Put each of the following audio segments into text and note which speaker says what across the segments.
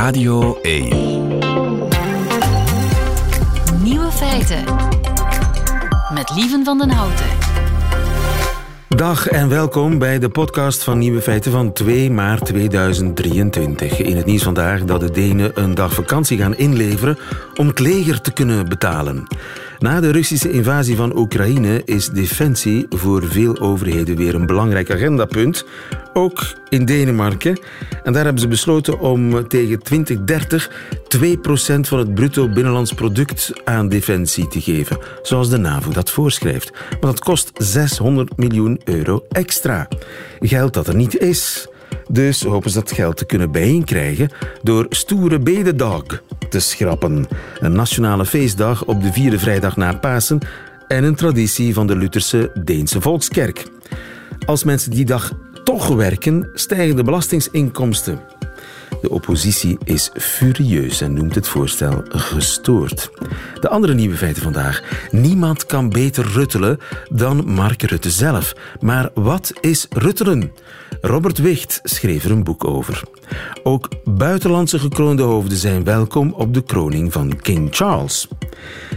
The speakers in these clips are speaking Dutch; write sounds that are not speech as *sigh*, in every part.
Speaker 1: Radio 1.
Speaker 2: Nieuwe feiten. Met Lieven van den Houten.
Speaker 3: Dag en welkom bij de podcast van Nieuwe Feiten van 2 maart 2023. In het nieuws vandaag dat de Denen een dag vakantie gaan inleveren om het leger te kunnen betalen. Na de Russische invasie van Oekraïne is defensie voor veel overheden weer een belangrijk agendapunt. Ook in Denemarken. En daar hebben ze besloten om tegen 2030 2% van het bruto binnenlands product aan defensie te geven. Zoals de NAVO dat voorschrijft. Maar dat kost 600 miljoen euro extra. Geld dat er niet is. Dus hopen ze dat geld te kunnen bijeenkrijgen door Stoere Bededag te schrappen. Een nationale feestdag op de vierde vrijdag na Pasen en een traditie van de Lutherse Deense Volkskerk. Als mensen die dag toch werken, stijgen de belastingsinkomsten. De oppositie is furieus en noemt het voorstel gestoord. De andere nieuwe feiten vandaag. Niemand kan beter ruttelen dan Mark Rutte zelf. Maar wat is ruttelen? Robert Wicht schreef er een boek over. Ook buitenlandse gekroonde hoofden zijn welkom op de kroning van King Charles.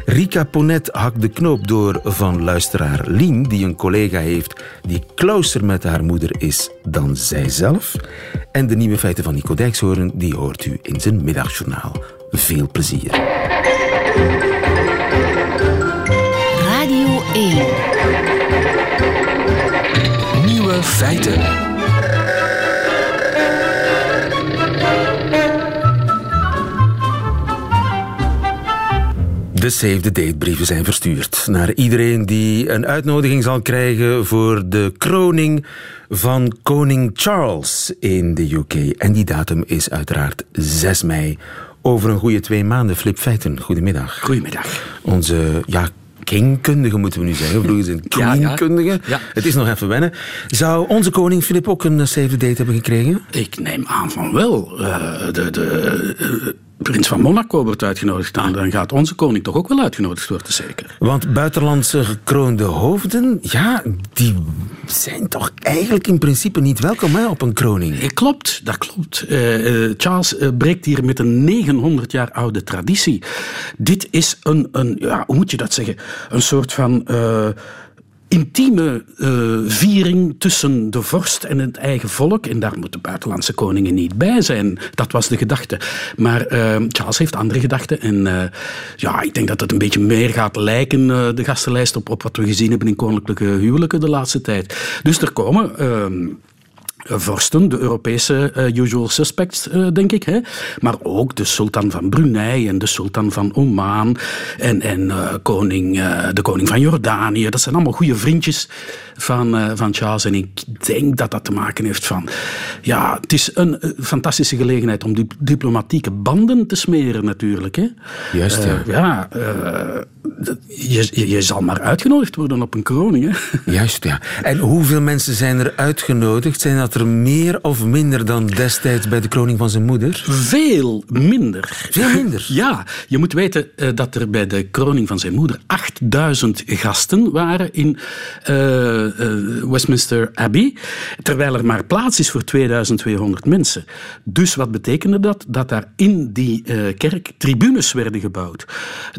Speaker 3: Rika Ponet hakt de knoop door van luisteraar Lien, die een collega heeft die closer met haar moeder is dan zijzelf. En de nieuwe feiten van Nico Dijkshoorn, die hoort u in zijn middagjournaal. Veel plezier.
Speaker 2: Radio 1.
Speaker 1: Nieuwe feiten.
Speaker 3: De Save the Date brieven zijn verstuurd naar iedereen die een uitnodiging zal krijgen voor de kroning van koning Charles in de UK. En die datum is uiteraard 6 mei. Over een goede twee maanden. Flip Feiten, goedemiddag.
Speaker 4: Goedemiddag.
Speaker 3: Onze, ja, kingkundige moeten we nu zeggen. Vroeger zijn *laughs*
Speaker 4: Ja, ja.
Speaker 3: queenkundige.
Speaker 4: Ja.
Speaker 3: Het is nog even wennen. Zou onze koning Filip ook een Save the Date hebben gekregen?
Speaker 4: Ik neem aan van wel. Eh, de, de, eh, prins van Monaco wordt uitgenodigd. Nou, dan gaat onze koning toch ook wel uitgenodigd worden, zeker.
Speaker 3: Want buitenlandse gekroonde hoofden, ja, die zijn toch eigenlijk in principe niet welkom hè, op een kroning.
Speaker 4: Eh, Klopt, dat klopt. Eh, eh, Charles breekt hier met een 900 jaar oude traditie. Dit is een, een ja, hoe moet je dat zeggen? Een soort van intieme eh, viering tussen de vorst en het eigen volk. En daar moeten buitenlandse koningen niet bij zijn. Dat was de gedachte. Maar eh, Charles heeft andere gedachten. En eh, ja, ik denk dat het een beetje meer gaat lijken, de gastenlijst, op, op wat we gezien hebben in koninklijke huwelijken de laatste tijd. Dus er komen... ehm, vorsten, de Europese eh, usual suspects, eh, denk ik. Hè? Maar ook de sultan van Brunei en de sultan van Oman en, en eh, koning, eh, de koning van Jordanië. Dat zijn allemaal goede vriendjes van, eh, van Charles. En ik denk dat dat te maken heeft van... Ja, het is een eh, fantastische gelegenheid om die diplomatieke banden te smeren natuurlijk. Hè?
Speaker 3: Juist, ja.
Speaker 4: Eh, ja, eh, je, je zal maar uitgenodigd worden op een kroning. Hè?
Speaker 3: Juist, ja. En hoeveel mensen zijn er uitgenodigd? Zijn dat er meer of minder dan destijds bij de kroning van zijn moeder?
Speaker 4: Veel minder.
Speaker 3: Veel minder? *laughs*
Speaker 4: Ja, je moet weten eh, dat er bij de kroning van zijn moeder 8000 gasten waren in eh, eh, Westminster Abbey, terwijl er maar plaats is voor 2200 mensen. Dus wat betekende dat? Dat daar in die kerk tribunes werden gebouwd.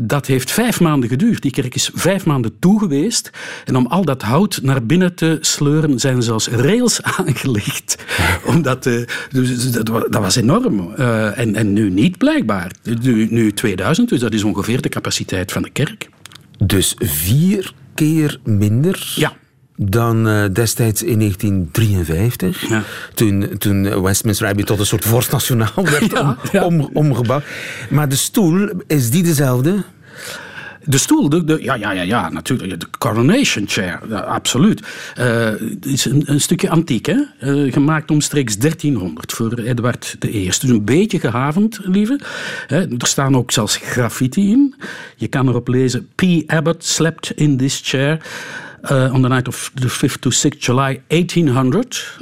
Speaker 4: Dat heeft vijf maanden geduurd. Die kerk is vijf maanden toe geweest. En om al dat hout naar binnen te sleuren zijn zelfs rails *laughs* aangelegd. *laughs* Omdat, eh, dus dat, wa- dat was enorm. Eh, en, en nu niet blijkbaar. Nu, nu 2000, dus dat is ongeveer de capaciteit van de kerk.
Speaker 3: Dus vier keer minder
Speaker 4: Ja.
Speaker 3: dan eh, destijds in 1953.
Speaker 4: Ja.
Speaker 3: Toen, toen Westminster Abbey tot een soort vorst nationaal werd *laughs*
Speaker 4: Ja,
Speaker 3: om,
Speaker 4: ja.
Speaker 3: om- omgebouwd. Maar de stoel, is die dezelfde?
Speaker 4: De stoel, de, de- ja, ja, ja, ja, natuurlijk. De coronation chair, ja, absoluut. Eh, Het is een, een stukje antiek, hè? Eh, gemaakt omstreeks 1300 voor Edward I. Dus een beetje gehavend, lieve. Er staan ook zelfs graffiti in. Je kan erop lezen: P. Abbott slept in this chair. eh, on the night of the 5th to 6th July 1800.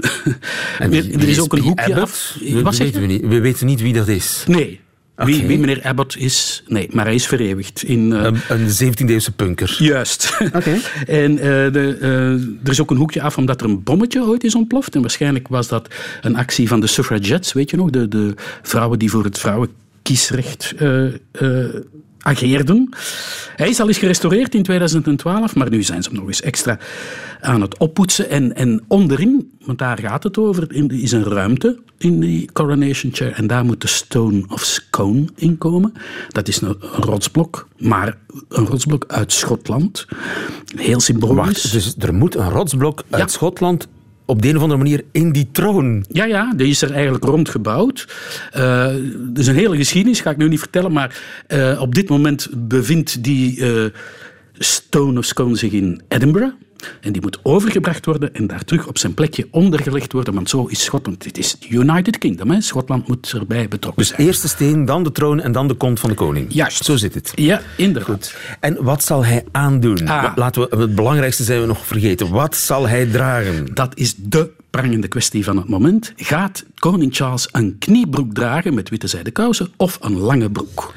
Speaker 3: En *laughs*
Speaker 4: er is ook een hoekje
Speaker 3: Abbott?
Speaker 4: af.
Speaker 3: We, weten we, niet. we weten niet wie dat is.
Speaker 4: Nee. Wie, wie meneer Abbott is, nee, maar hij is vereeuwigd in... eh,
Speaker 3: Een, een 17e-eeuwse punker.
Speaker 4: Juist. *laughs*
Speaker 3: Oké.
Speaker 4: en eh, de, eh, er is ook een hoekje af omdat er een bommetje ooit is ontploft. En waarschijnlijk was dat een actie van de suffragettes, weet je nog? De, de vrouwen die voor het vrouwenkiesrecht eh, eh, ageerden. Hij is al eens gerestaureerd in 2012, maar nu zijn ze hem nog eens extra aan het oppoetsen. En, en onderin, want daar gaat het over, in, is een ruimte in die coronation chair. En daar moet de Stone of Scone in komen. Dat is een, een rotsblok, maar een rotsblok uit Schotland. Heel symbolisch.
Speaker 3: Wacht, dus er moet een rotsblok uit
Speaker 4: Ja.
Speaker 3: Schotland op de een of andere manier in die troon.
Speaker 4: Ja, ja, die is er eigenlijk rond gebouwd. Eh, Er is een hele geschiedenis, ga ik nu niet vertellen, maar eh, op dit moment bevindt die eh, Stone of Scone zich in Edinburgh. En die moet overgebracht worden en daar terug op zijn plekje ondergelegd worden, want zo is Schotland. Dit is het United Kingdom, hè. Schotland moet erbij betrokken
Speaker 3: Dus
Speaker 4: zijn.
Speaker 3: eerst de steen, dan de troon en dan de kont van de koning.
Speaker 4: Juist.
Speaker 3: Zo zit het.
Speaker 4: Ja, inderdaad.
Speaker 3: En wat zal hij aandoen?
Speaker 4: Ah.
Speaker 3: Laten we, het belangrijkste zijn we nog vergeten. Wat zal hij dragen?
Speaker 4: Dat is de prangende kwestie van het moment. Gaat koning Charles een kniebroek dragen met witte zijden kousen of een lange broek?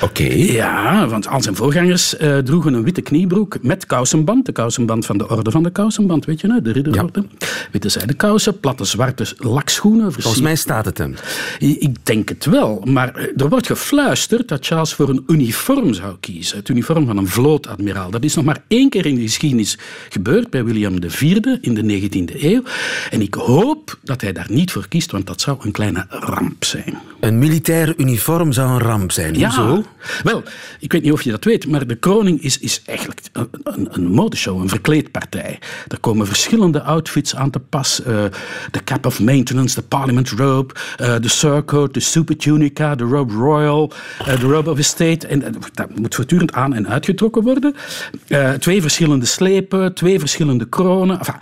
Speaker 3: Oké.
Speaker 4: Ja, want al zijn voorgangers eh, droegen een witte kniebroek met kousenband. De kousenband van de orde van de kousenband, weet je, hè? de ridderorde. Witte zijden kousen, platte zwarte lakschoenen.
Speaker 3: Volgens mij staat het hem.
Speaker 4: Ik denk het wel, maar eh, er wordt gefluisterd dat Charles voor een uniform zou kiezen. Het uniform van een vlootadmiraal. Dat is nog maar één keer in de geschiedenis gebeurd bij William IV in de 19e eeuw. En ik hoop dat hij daar niet voor kiest, want dat zou een kleine ramp zijn.
Speaker 3: Een militair uniform zou een ramp zijn. Hoezo?
Speaker 4: Wel, ik weet niet of je dat weet, maar de kroning is, is eigenlijk een, een, een modeshow, een verkleedpartij. Er komen verschillende outfits aan te pas. eh, de cap of maintenance, de parliament robe, eh, de surcoat, de super tunica, de robe royal, eh, de robe of estate. En dat moet voortdurend aan en uitgetrokken worden. Twee verschillende slepen, twee verschillende kronen. Enfin,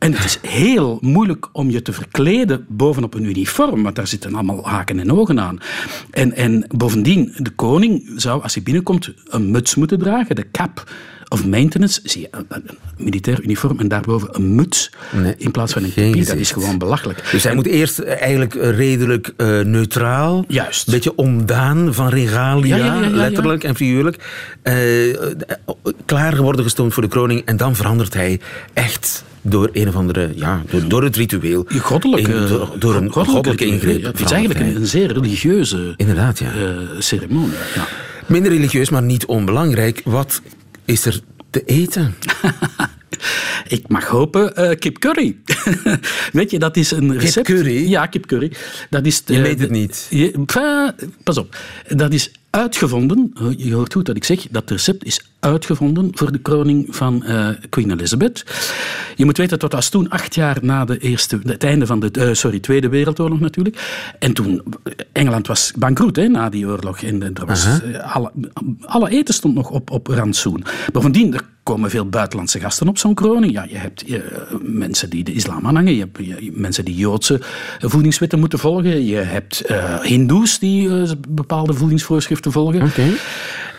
Speaker 4: en het is heel moeilijk om je te verkleden bovenop een uniform, want daar zitten allemaal haken en ogen aan. En, en bovendien, de koning zou, als hij binnenkomt, een muts moeten dragen, de cap of maintenance. Zie je, een, militair uniform en daarboven een muts
Speaker 3: Nee,
Speaker 4: in plaats van een kepi. Dat is gewoon belachelijk.
Speaker 3: Dus hij moet eerst eh, eigenlijk eh, redelijk eh, neutraal,
Speaker 4: Juist.
Speaker 3: een beetje ontdaan van regalia,
Speaker 4: Ja, ja, ja, ja, ja.
Speaker 3: letterlijk en figuurlijk, eh, klaar worden gestoomd voor de koning en dan verandert hij echt door een of andere, ja, door, door het ritueel.
Speaker 4: Goddelijk,
Speaker 3: In-
Speaker 4: eh,
Speaker 3: door, door een goddelijke ingreep.
Speaker 4: Ja, het is eigenlijk een, een zeer religieuze
Speaker 3: Inderdaad, ja.
Speaker 4: eh, ceremonie. Ja.
Speaker 3: Minder religieus, maar niet onbelangrijk. Wat is er te eten? *laughs*
Speaker 4: Ik mag hopen eh, kip curry. *laughs* Weet je, dat is een recept.
Speaker 3: curry?
Speaker 4: Ja, kip curry. Dat is
Speaker 3: Je
Speaker 4: eh,
Speaker 3: weet het
Speaker 4: de-
Speaker 3: niet.
Speaker 4: Je- pas op. Dat is uitgevonden. Je hoort goed dat ik zeg. Dat recept is uitgevonden voor de kroning van eh, Queen Elizabeth. Je moet weten, dat was toen acht jaar na de eerste, het einde van de eh, sorry, Tweede Wereldoorlog natuurlijk. En toen, Engeland was bankroet hè, na die oorlog. En, er was, eh, alle, alle eten stond nog op, op rantsoen. Bovendien, er komen veel buitenlandse gasten op zo'n kroning. Ja, je hebt eh, mensen die de islam aanhangen. Je hebt je- mensen die Joodse voedingswetten moeten volgen. Je hebt eh hindoes die eh, bepaalde voedingsvoorschriften volgen.
Speaker 3: Oké.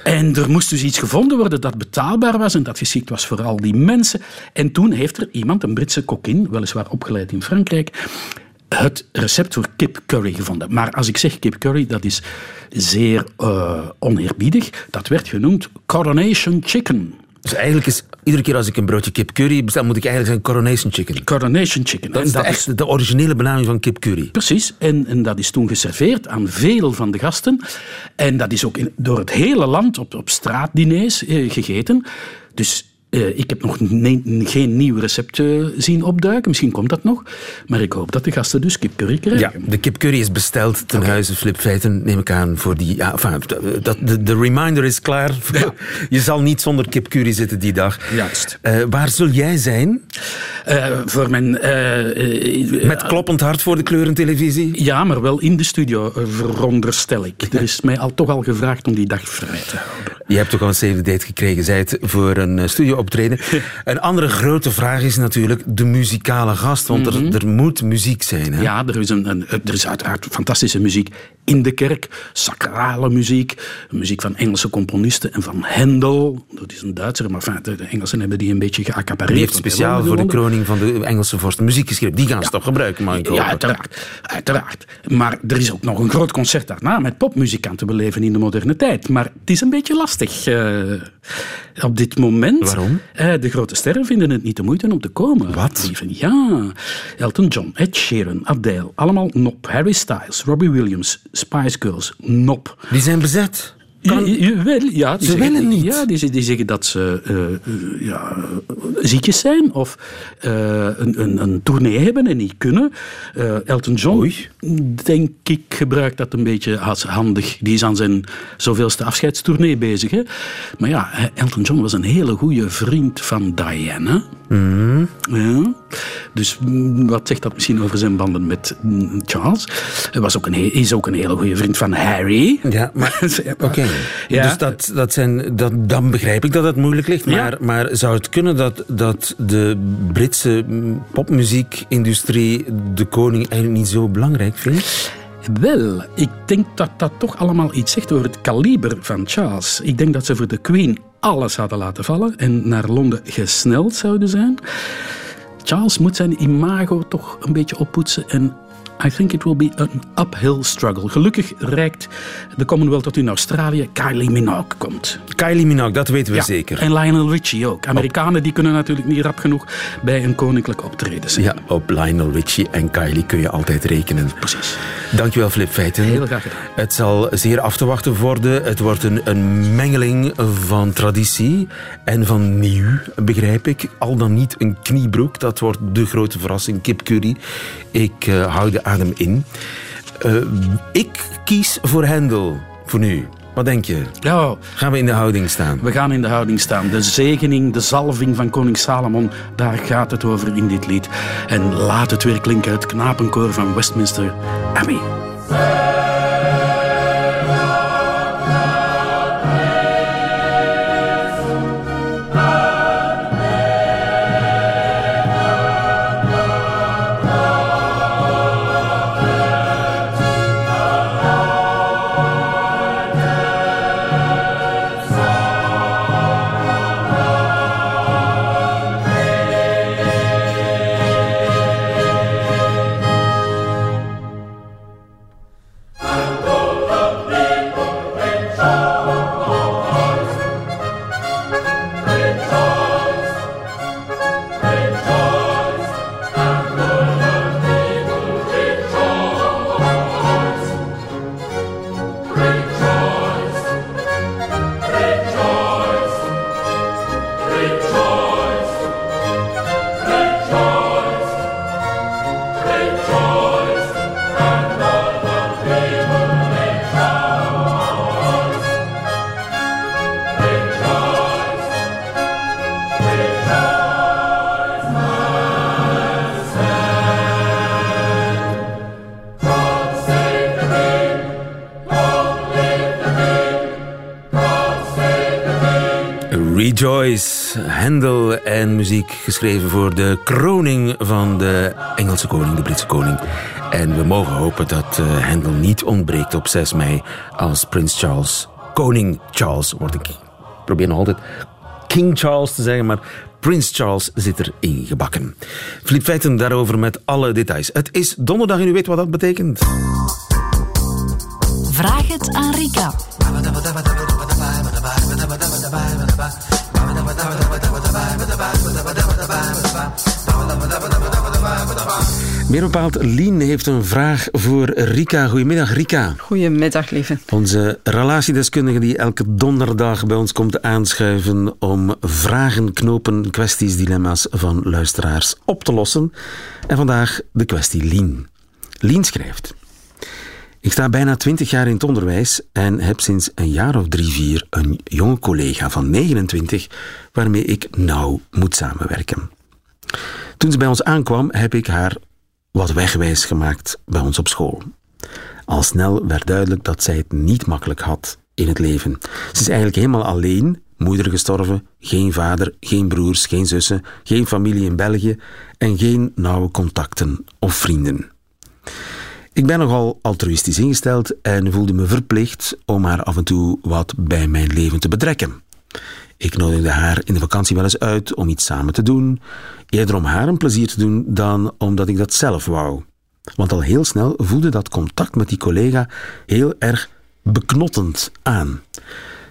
Speaker 4: En er moest dus iets gevonden worden dat betaalbaar was en dat geschikt was voor al die mensen. En toen heeft er iemand, een Britse kokkin, weliswaar opgeleid in Frankrijk, het recept voor kip curry gevonden. Maar als ik zeg kip curry, dat is zeer eh, oneerbiedig. Dat werd genoemd coronation chicken.
Speaker 3: Dus eigenlijk is iedere keer als ik een broodje kip curry bestel, moet ik eigenlijk zeggen coronation chicken.
Speaker 4: Coronation chicken.
Speaker 3: Dat
Speaker 4: En
Speaker 3: is de, echt, de originele benaming van kip curry.
Speaker 4: Precies, en, en dat is toen geserveerd aan veel van de gasten. En dat is ook in, door het hele land op, op straatdiners eh, gegeten. Dus eh, ik heb nog geen nieuw recept zien opduiken. Misschien komt dat nog. Maar ik hoop dat de gasten dus kip curry krijgen.
Speaker 3: Ja, de kip curry is besteld ten huize Flip Feiten, neem ik aan, voor die... Ja, enfin, dat, de, de reminder is klaar. *laughs* Je zal niet zonder kip curry zitten die dag.
Speaker 4: Juist.
Speaker 3: Eh, waar zul jij zijn?
Speaker 4: Eh, voor mijn...
Speaker 3: Met kloppend hart voor de kleurentelevisie?
Speaker 4: ja, maar wel in de studio, veronderstel ik. Er is mij al toch al gevraagd om die dag vrij te houden.
Speaker 3: Je hebt toch al een save date gekregen, zei het, voor een eh, *laughs* Een andere grote vraag is natuurlijk de muzikale gast, want er, er moet muziek zijn. Hè?
Speaker 4: Ja, er is, een, een, er is uiteraard fantastische muziek in de kerk, sacrale muziek, muziek van Engelse componisten en van Handel. Dat is een Duitser, maar enfin, de Engelsen hebben die een beetje geaccapareerd.
Speaker 3: Die heeft speciaal voor de kroning van de Engelse vorst muziek geschreven. Die gaan ze toch gebruiken, ik
Speaker 4: Ja, uiteraard, uiteraard. Maar er is ook nog een groot concert daarna met popmuzikanten beleven in de moderne tijd. Maar het is een beetje lastig uh, op dit moment.
Speaker 3: Waarom?
Speaker 4: Uh, de grote sterren vinden het niet de moeite om te komen.
Speaker 3: Wat?
Speaker 4: Lieven. Ja. Elton John, Ed Sheeran, Adele, allemaal nop. Harry Styles, Robbie Williams, Spice Girls, nop.
Speaker 3: Die zijn bezet.
Speaker 4: Kan... Wel, ja, die
Speaker 3: ze
Speaker 4: zeggen,
Speaker 3: willen niet.
Speaker 4: Ja, die, die zeggen dat ze uh, uh, ja, ziekjes zijn of uh, een, een, een tournee hebben en niet kunnen. Elton John,
Speaker 3: Oei.
Speaker 4: denk ik, gebruikt dat een beetje als handig. Die is aan zijn zoveelste afscheidstournee bezig. Hè? Maar ja, Elton John was een hele goede vriend van Diana.
Speaker 3: Mm.
Speaker 4: Ja. Dus wat zegt dat misschien over zijn banden met Charles? Hij was ook een, is ook een hele goede vriend van Harry.
Speaker 3: Ja, *laughs* maar oké. Okay. Ja. Dus dat, dat zijn, dat, dan begrijp ik dat het moeilijk ligt. Maar, ja. maar zou het kunnen dat, dat de Britse popmuziekindustrie de koning eigenlijk niet zo belangrijk vindt?
Speaker 4: Wel, ik denk dat dat toch allemaal iets zegt over het kaliber van Charles. Ik denk dat ze voor de Queen alles hadden laten vallen en naar Londen gesneld zouden zijn. Charles moet zijn imago toch een beetje oppoetsen en I think it will be an uphill struggle. Gelukkig reikt de Commonwealth tot in Australië. Kylie Minogue komt.
Speaker 3: Kylie Minogue, dat weten we
Speaker 4: ja,
Speaker 3: zeker.
Speaker 4: En Lionel Richie ook. Amerikanen die kunnen natuurlijk niet rap genoeg bij een koninklijk optreden zijn.
Speaker 3: Ja, op Lionel Richie en Kylie kun je altijd rekenen.
Speaker 4: Precies.
Speaker 3: Dankjewel, Flip Feiten.
Speaker 4: Heel graag gedaan.
Speaker 3: Het zal zeer af te wachten worden. Het wordt een, een mengeling van traditie en van nieuw, begrijp ik. Al dan niet een kniebroek. Dat wordt de grote verrassing. Kip curry. Ik uh, hou de adem in. Uh, ik kies voor Hendel, voor nu. Wat denk je?
Speaker 4: Ja,
Speaker 3: gaan we in de houding staan?
Speaker 4: We gaan in de houding staan. De zegening, de zalving van koning Salomon, daar gaat het over in dit lied. En laat het weer klinken, het knapenkoor van Westminster Abbey.
Speaker 3: Voor de kroning van de Engelse koning, de Britse koning. En we mogen hopen dat uh, Handel niet ontbreekt op 6 mei als Prins Charles, koning Charles wordt. Ik probeer nog altijd King Charles te zeggen, maar Prins Charles zit erin gebakken. Flip Feiten daarover met alle details. Het is donderdag en u weet wat dat betekent.
Speaker 2: Vraag het aan Rika.
Speaker 3: Meer bepaald, Lien heeft een vraag voor Rika. Goedemiddag, Rika.
Speaker 5: Goedemiddag, lieve.
Speaker 3: Onze relatiedeskundige die elke donderdag bij ons komt aanschuiven om vragen, knopen, kwesties, dilemma's van luisteraars op te lossen. En vandaag de kwestie Lien. Lien schrijft... Ik sta bijna twintig jaar in het onderwijs en heb sinds een jaar of drie, vier een jonge collega van 29 waarmee ik nauw moet samenwerken. Toen ze bij ons aankwam, heb ik haar wat wegwijs gemaakt bij ons op school. Al snel werd duidelijk dat zij het niet makkelijk had in het leven. Ze is eigenlijk helemaal alleen, moeder gestorven, geen vader, geen broers, geen zussen, geen familie in België en geen nauwe contacten of vrienden. Ik ben nogal altruïstisch ingesteld en voelde me verplicht om haar af en toe wat bij mijn leven te betrekken. Ik nodigde haar in de vakantie wel eens uit om iets samen te doen, eerder om haar een plezier te doen dan omdat ik dat zelf wou. Want al heel snel voelde dat contact met die collega heel erg beknottend aan.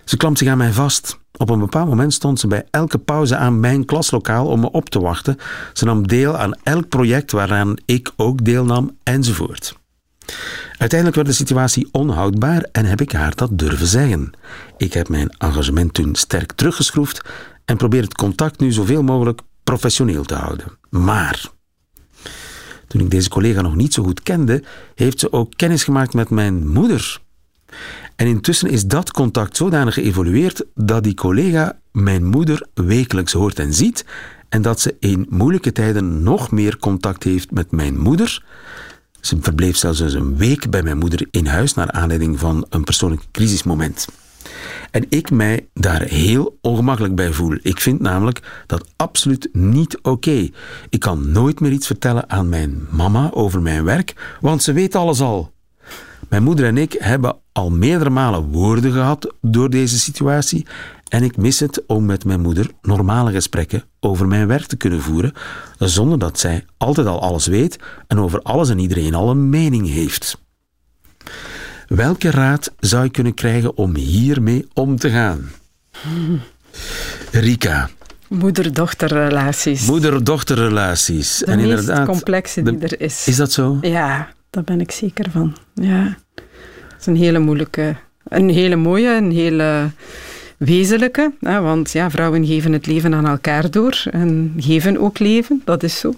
Speaker 3: Ze klampt zich aan mij vast. Op een bepaald moment stond ze bij elke pauze aan mijn klaslokaal om me op te wachten. Ze nam deel aan elk project waaraan ik ook deelnam, enzovoort. Uiteindelijk werd de situatie onhoudbaar en heb ik haar dat durven zeggen. Ik heb mijn engagement toen sterk teruggeschroefd en probeer het contact nu zoveel mogelijk professioneel te houden. Maar toen ik deze collega nog niet zo goed kende, heeft ze ook kennis gemaakt met mijn moeder. En intussen is dat contact zodanig geëvolueerd dat die collega mijn moeder wekelijks hoort en ziet en dat ze in moeilijke tijden nog meer contact heeft met mijn moeder. Ze verbleef zelfs eens een week bij mijn moeder in huis naar aanleiding van een persoonlijk crisismoment. En ik mij daar heel ongemakkelijk bij voel. Ik vind namelijk dat absoluut niet oké. Ik kan nooit meer iets vertellen aan mijn mama over mijn werk, want ze weet alles al. Mijn moeder en ik hebben al meerdere malen woorden gehad door deze situatie en ik mis het om met mijn moeder normale gesprekken over mijn werk te kunnen voeren, zonder dat zij altijd al alles weet en over alles en iedereen al een mening heeft. Welke raad zou ik kunnen krijgen om hiermee om te gaan? Rika.
Speaker 5: Moeder-dochterrelaties.
Speaker 3: Moeder-dochterrelaties.
Speaker 5: De en meest inderdaad, complexe die er is.
Speaker 3: Is dat zo?
Speaker 5: Ja, daar ben ik zeker van. Ja. Het is een hele moeilijke, een hele mooie, een hele wezenlijke. Hè, want ja, vrouwen geven het leven aan elkaar door en geven ook leven, dat is zo.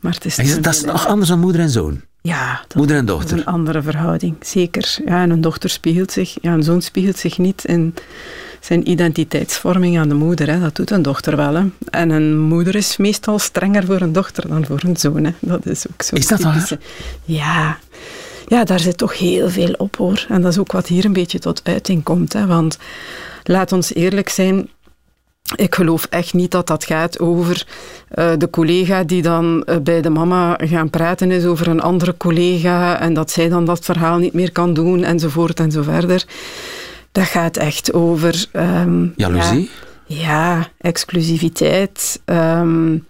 Speaker 3: Maar het is, is dat is nog anders dan moeder en zoon?
Speaker 5: Ja, dat,
Speaker 3: moeder en dochter.
Speaker 5: is een andere verhouding, zeker. Ja, en een dochter spiegelt zich, ja, een zoon spiegelt zich niet in zijn identiteitsvorming aan de moeder. Hè. Dat doet een dochter wel. Hè. En een moeder is meestal strenger voor een dochter dan voor een zoon. Hè. Dat is ook zo.
Speaker 3: Is dat
Speaker 5: typische. waar? Ja. ja, daar zit toch heel veel op hoor. En dat is ook wat hier een beetje tot uiting komt. Hè. Want laat ons eerlijk zijn, ik geloof echt niet dat dat gaat over uh, de collega die dan uh, bij de mama gaan praten is over een andere collega en dat zij dan dat verhaal niet meer kan doen enzovoort en zo verder. Dat gaat echt over... Um,
Speaker 3: Jaloezie?
Speaker 5: Ja, ja exclusiviteit. Um,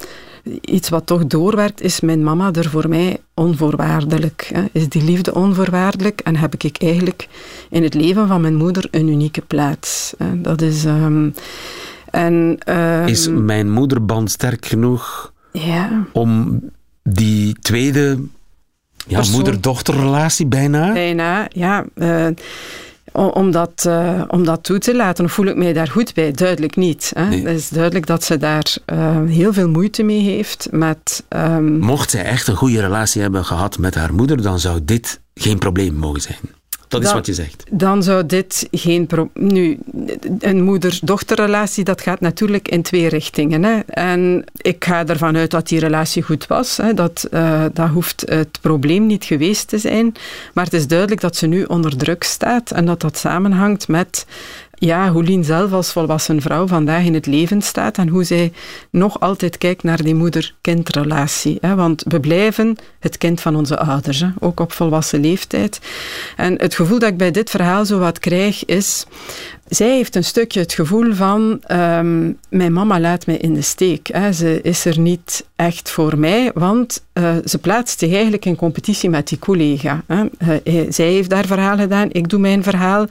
Speaker 5: iets wat toch doorwerkt, is mijn mama er voor mij onvoorwaardelijk. Hè? Is die liefde onvoorwaardelijk en heb ik eigenlijk in het leven van mijn moeder een unieke plaats. Hè? Dat is... Um, en,
Speaker 3: um, is mijn moederband sterk genoeg
Speaker 5: ja.
Speaker 3: om die tweede ja, moeder-dochterrelatie bijna?
Speaker 5: Bijna, ja. Uh, om dat, uh, om dat toe te laten. voel ik mij daar goed bij? Duidelijk niet. Hè? Het is duidelijk dat ze daar uh, heel veel moeite mee heeft met... Um...
Speaker 3: Mocht zij echt een goede relatie hebben gehad met haar moeder, dan zou dit geen probleem mogen zijn. Dat is wat je zegt.
Speaker 5: Dan zou dit geen probleem... Nu, een moeder-dochterrelatie, dat gaat natuurlijk in twee richtingen. Hè. En ik ga ervan uit dat die relatie goed was. Hè. Dat, uh, dat hoeft het probleem niet geweest te zijn. Maar het is duidelijk dat ze nu onder druk staat en dat dat samenhangt met ja, hoe Lien zelf als volwassen vrouw vandaag in het leven staat en hoe zij nog altijd kijkt naar die moeder-kindrelatie. Want we blijven het kind van onze ouders, ook op volwassen leeftijd. En het gevoel dat ik bij dit verhaal zo wat krijg is, zij heeft een stukje het gevoel van, um, mijn mama laat mij in de steek. Hè. Ze is er niet echt voor mij, want uh, ze plaatst zich eigenlijk in competitie met die collega. Hè. Uh, zij heeft haar verhaal gedaan, ik doe mijn verhaal.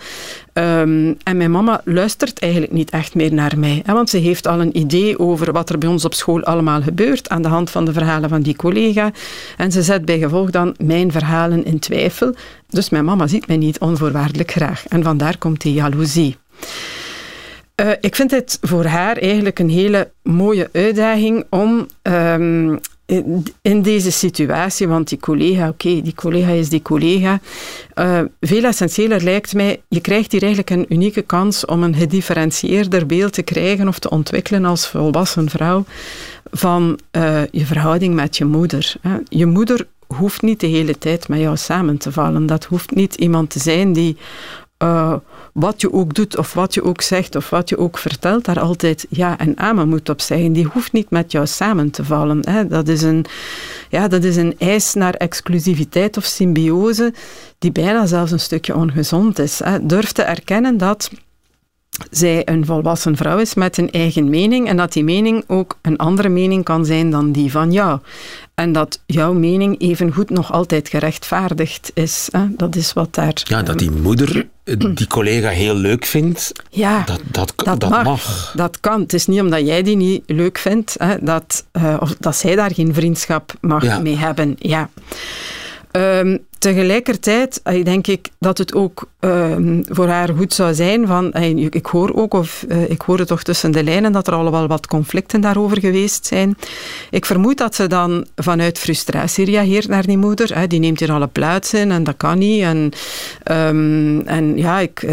Speaker 5: Um, en mijn mama luistert eigenlijk niet echt meer naar mij. Hè, want ze heeft al een idee over wat er bij ons op school allemaal gebeurt aan de hand van de verhalen van die collega. En ze zet bij gevolg dan mijn verhalen in twijfel. Dus mijn mama ziet mij niet onvoorwaardelijk graag. En vandaar komt die jaloezie. Uh, ik vind het voor haar eigenlijk een hele mooie uitdaging om um, in deze situatie, want die collega, oké, die collega is die collega. Uh, veel essentiëler lijkt mij, je krijgt hier eigenlijk een unieke kans om een gedifferentieerder beeld te krijgen of te ontwikkelen als volwassen vrouw van uh, je verhouding met je moeder. Je moeder hoeft niet de hele tijd met jou samen te vallen. Dat hoeft niet iemand te zijn die uh, wat je ook doet, of wat je ook zegt, of wat je ook vertelt, daar altijd ja en amen moet op zeggen. Die hoeft niet met jou samen te vallen. Hè. Dat, is een, ja, dat is een eis naar exclusiviteit of symbiose, die bijna zelfs een stukje ongezond is. Hè. Durf te erkennen dat zij een volwassen vrouw is met een eigen mening en dat die mening ook een andere mening kan zijn dan die van jou. En dat jouw mening evengoed nog altijd gerechtvaardigd is. Hè? Dat is wat daar...
Speaker 3: Ja, dat die moeder eh, *clears throat* die collega heel leuk vindt,
Speaker 5: ja,
Speaker 3: dat, dat, dat, mag,
Speaker 5: Dat kan. Het is niet omdat jij die niet leuk vindt, hè, dat, uh, of dat zij daar geen vriendschap mag ja. mee hebben. Ja. Um, tegelijkertijd denk ik dat het ook um, voor haar goed zou zijn van, ik hoor ook, of uh, ik hoorde toch tussen de lijnen dat er al wel wat conflicten daarover geweest zijn. Ik vermoed dat ze dan vanuit frustratie reageert naar die moeder. Die neemt hier alle plaats in en dat kan niet. En, um, en ja, ik,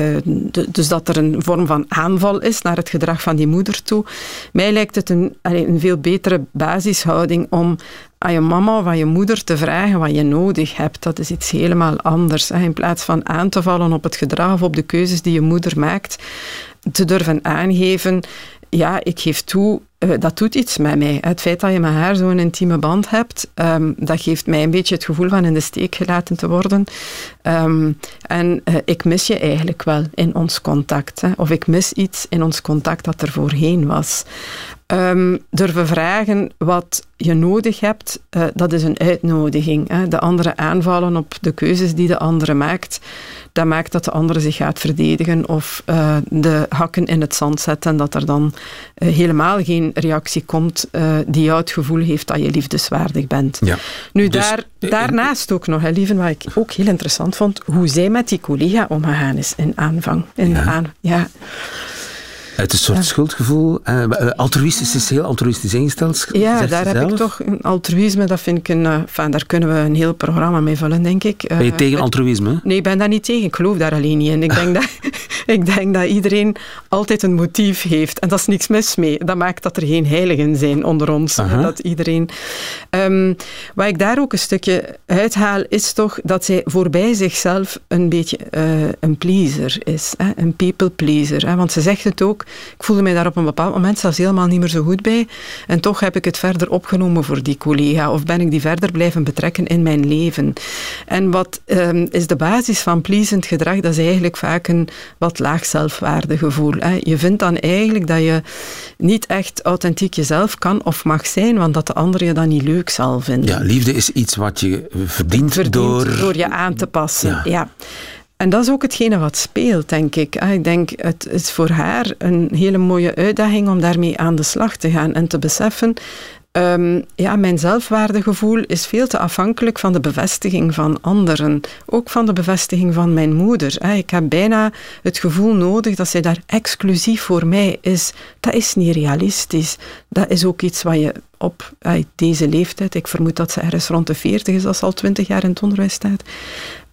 Speaker 5: dus dat er een vorm van aanval is naar het gedrag van die moeder toe. Mij lijkt het een, een veel betere basishouding om aan je mama of aan je moeder te vragen wat je nodig hebt. Dat is iets helemaal anders. In plaats van aan te vallen op het gedrag of op de keuzes die je moeder maakt, te durven aangeven, ja, ik geef toe, uh, dat doet iets met mij. Het feit dat je met haar zo'n intieme band hebt, um, dat geeft mij een beetje het gevoel van in de steek gelaten te worden. Um, en uh, ik mis je eigenlijk wel in ons contact. Hè. Of ik mis iets in ons contact dat er voorheen was. Um, durven vragen wat je nodig hebt, uh, dat is een uitnodiging. Hè. De andere aanvallen op de keuzes die de andere maakt, dat maakt dat de andere zich gaat verdedigen of uh, de hakken in het zand zet en dat er dan uh, helemaal geen reactie komt die jou het gevoel heeft dat je liefdeswaardig bent. Ja. Nu, dus, daar, daarnaast ook nog, hè, lieve, wat ik ook heel interessant vond, hoe zij met die collega omgegaan is in aanvang. In ja. Aan, ja.
Speaker 3: Uit een soort schuldgevoel. Uh, altruïstisch is heel altruïstisch ingesteld.
Speaker 5: Ja, daar heb ik toch een altruïsme. Dat vind ik een. Uh, daar kunnen we een heel programma mee vullen, denk ik.
Speaker 3: Ben je tegen altruïsme?
Speaker 5: Nee, ik ben daar niet tegen. Ik geloof daar alleen niet in. Ik denk, *laughs* dat, ik denk dat iedereen altijd een motief heeft. En dat is niks mis mee. Dat maakt dat er geen heiligen zijn onder ons. Dat iedereen. Um, wat ik daar ook een stukje uithaal, is toch dat zij voorbij zichzelf een beetje een pleaser is. Hè? Een people pleaser. Hè? Want ze zegt het ook. Ik voelde mij daar op een bepaald moment zelfs helemaal niet meer zo goed bij. En toch heb ik het verder opgenomen voor die collega. Of ben ik die verder blijven betrekken in mijn leven. En wat um, is de basis van pleasend gedrag? Dat is eigenlijk vaak een wat laag zelfwaardegevoel. Hè. Je vindt dan eigenlijk dat je niet echt authentiek jezelf kan of mag zijn, want dat de ander je dan niet leuk zal vinden.
Speaker 3: Ja, liefde is iets wat je verdient,
Speaker 5: verdient
Speaker 3: door...
Speaker 5: door je aan te passen. ja. ja. En dat is ook hetgene wat speelt, denk ik. Ik denk, het is voor haar een hele mooie uitdaging om daarmee aan de slag te gaan en te beseffen Um, ja, mijn zelfwaardegevoel is veel te afhankelijk van de bevestiging van anderen. Ook van de bevestiging van mijn moeder. Ik heb bijna het gevoel nodig dat zij daar exclusief voor mij is. Dat is niet realistisch. Dat is ook iets wat je op deze leeftijd, ik vermoed dat ze ergens rond de 40 is, als ze al 20 jaar in het onderwijs staat.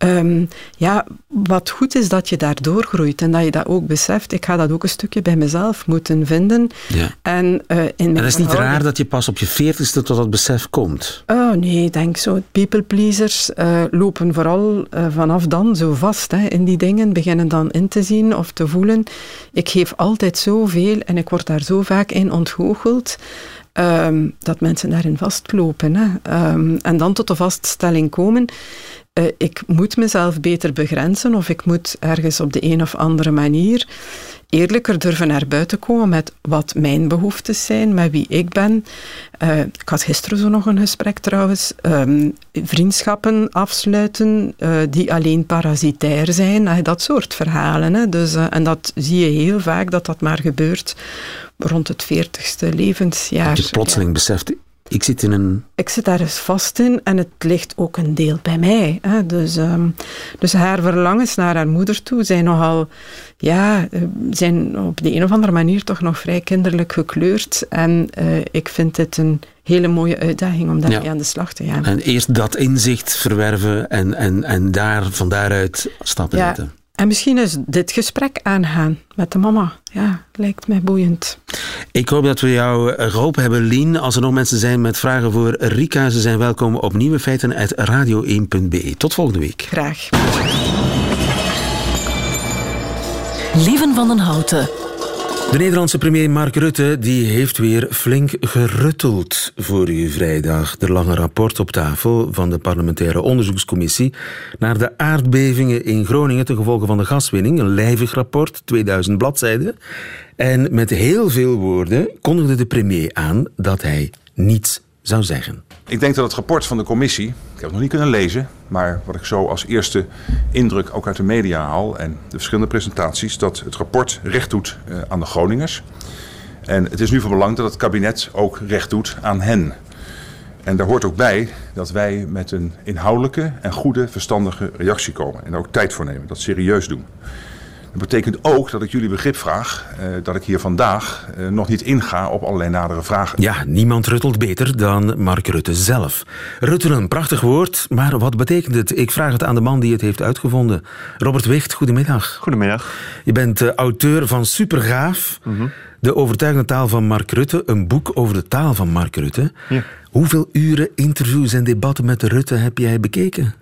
Speaker 5: Um, ja, wat goed is dat je daar doorgroeit en dat je dat ook beseft. Ik ga dat ook een stukje bij mezelf moeten vinden.
Speaker 3: Ja.
Speaker 5: En, uh, in
Speaker 3: en dat is niet raar dat je pas op je 40ste tot dat besef komt?
Speaker 5: Oh nee, ik denk zo. People pleasers uh, lopen vooral uh, vanaf dan zo vast hè, in die dingen, beginnen dan in te zien of te voelen. Ik geef altijd zoveel en ik word daar zo vaak in ontgoocheld. Um, dat mensen daarin vastlopen. Hè. Um, en dan tot de vaststelling komen. Uh, ik moet mezelf beter begrenzen of ik moet ergens op de een of andere manier eerlijker durven naar buiten komen met wat mijn behoeftes zijn, met wie ik ben. Uh, ik had gisteren zo nog een gesprek trouwens. Um, vriendschappen afsluiten uh, die alleen parasitair zijn, dat soort verhalen. Dus, en dat zie je heel vaak dat dat maar gebeurt rond het veertigste levensjaar.
Speaker 3: Dat je plotseling ja. beseft, ik zit in een...
Speaker 5: Ik zit daar eens vast in en het ligt ook een deel bij mij. Hè. Dus, um, dus haar verlangens naar haar moeder toe zijn nogal... Ja, zijn op de een of andere manier toch nog vrij kinderlijk gekleurd. En uh, ik vind dit een hele mooie uitdaging om daarmee ja. aan de slag te gaan.
Speaker 3: En eerst dat inzicht verwerven en, en, en daar, van daaruit stappen
Speaker 5: ja.
Speaker 3: zetten.
Speaker 5: En misschien is dit gesprek aangaan met de mama. Ja, lijkt mij boeiend.
Speaker 3: Ik hoop dat we jou geholpen hebben, Lien. Als er nog mensen zijn met vragen voor Rika, ze zijn welkom op Nieuwe Feiten uit radio1.be. Tot volgende week.
Speaker 5: Graag.
Speaker 2: Lieven van den Houten.
Speaker 3: De Nederlandse premier Mark Rutte die heeft weer flink gerutteld voor u vrijdag. Er lag een rapport op tafel van de parlementaire onderzoekscommissie naar de aardbevingen in Groningen ten gevolge van de gaswinning. Een lijvig rapport, 2000 bladzijden. En met heel veel woorden kondigde de premier aan dat hij niets zou zeggen.
Speaker 6: Ik denk dat het rapport van de commissie, ik heb het nog niet kunnen lezen, maar wat ik zo als eerste indruk ook uit de media haal en de verschillende presentaties, dat het rapport recht doet uh, aan de Groningers. En het is nu van belang dat het kabinet ook recht doet aan hen. En daar hoort ook bij dat wij met een inhoudelijke en goede, verstandige reactie komen. En daar ook tijd voor nemen, dat serieus doen. Dat betekent ook dat ik jullie begrip vraag uh, dat ik hier vandaag uh, nog niet inga op allerlei nadere vragen.
Speaker 3: Ja, niemand ruttelt beter dan Mark Rutte zelf. Ruttelen, een prachtig woord, maar wat betekent het? Ik vraag het aan de man die het heeft uitgevonden. Robert Wicht, goedemiddag.
Speaker 7: Goedemiddag.
Speaker 3: Je bent uh, auteur van Supergaaf, mm -hmm. De overtuigende taal van Mark Rutte, een boek over de taal van Mark Rutte. Ja. Hoeveel uren interviews en debatten met Rutte heb jij bekeken?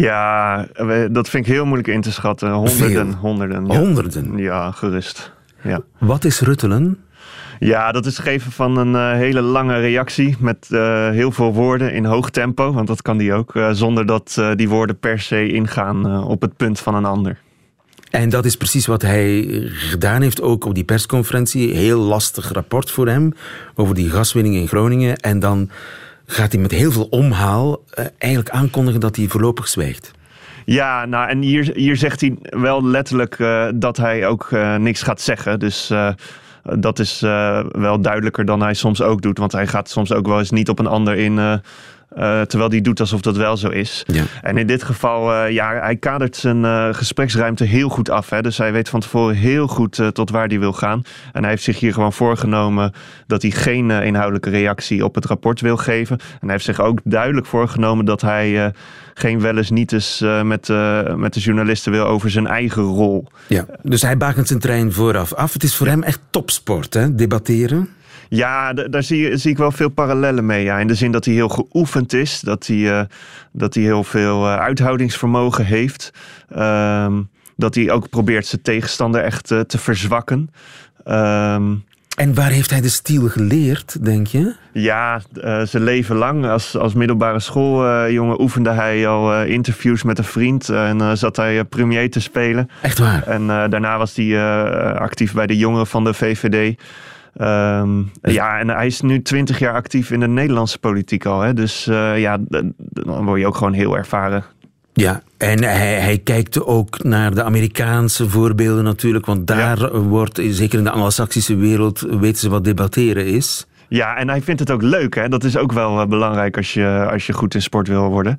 Speaker 7: Ja, dat vind ik heel moeilijk in te schatten. Honderden,
Speaker 3: Veel.
Speaker 7: honderden. Ja.
Speaker 3: Honderden?
Speaker 7: Ja, gerust. Ja.
Speaker 3: Wat is ruttelen?
Speaker 7: Ja, dat is geven van een uh, hele lange reactie met uh, heel veel woorden in hoog tempo. Want dat kan die ook, uh, zonder dat die woorden per se ingaan op het punt van een ander.
Speaker 3: En dat is precies wat hij gedaan heeft, ook op die persconferentie. Heel lastig rapport voor hem over die gaswinning in Groningen. En dan gaat hij met heel veel omhaal uh, eigenlijk aankondigen dat hij voorlopig zwijgt.
Speaker 7: Ja, nou en hier, hier zegt hij wel letterlijk uh, dat hij ook uh, niks gaat zeggen. Dus dat is wel duidelijker dan hij soms ook doet. Want hij gaat soms ook wel eens niet op een ander in. Uh, terwijl die doet alsof dat wel zo is.
Speaker 3: Ja.
Speaker 7: En in dit geval, uh, ja, hij kadert zijn uh, gespreksruimte heel goed af. Hè? Dus hij weet van tevoren heel goed tot waar hij wil gaan. En hij heeft zich hier gewoon voorgenomen dat hij geen inhoudelijke reactie op het rapport wil geven. En hij heeft zich ook duidelijk voorgenomen dat hij geen wel eens niet eens met, met de journalisten wil over zijn eigen rol.
Speaker 3: Ja, dus hij bakent zijn trein vooraf af. Het is voor hem echt topsport, hè? debatteren.
Speaker 7: Ja, daar zie, zie, ik wel veel parallellen mee. Ja. In de zin dat hij heel geoefend is. Dat hij, uh, dat hij heel veel uh, uithoudingsvermogen heeft. Um, dat hij ook probeert zijn tegenstander echt uh, te verzwakken. Um,
Speaker 3: en waar heeft hij de stiel geleerd, denk je?
Speaker 7: Ja, uh, zijn leven lang. Als, als middelbare schooljongen uh, oefende hij al uh, interviews met een vriend. en zat hij premier te spelen.
Speaker 3: Echt waar?
Speaker 7: En daarna was hij actief bij de jongeren van de VVD. Um, ja, en hij is nu twintig jaar actief in de Nederlandse politiek al. Hè? Dus uh, ja, dan word je ook gewoon heel ervaren.
Speaker 3: Ja, en hij, hij kijkt ook naar de Amerikaanse voorbeelden natuurlijk. Want daar ja. wordt, zeker in de Anglo-Saxische wereld, weten ze wat debatteren is.
Speaker 7: Ja, en hij vindt het ook leuk. Hè? Dat is ook wel uh, belangrijk als je, als je goed in sport wil worden.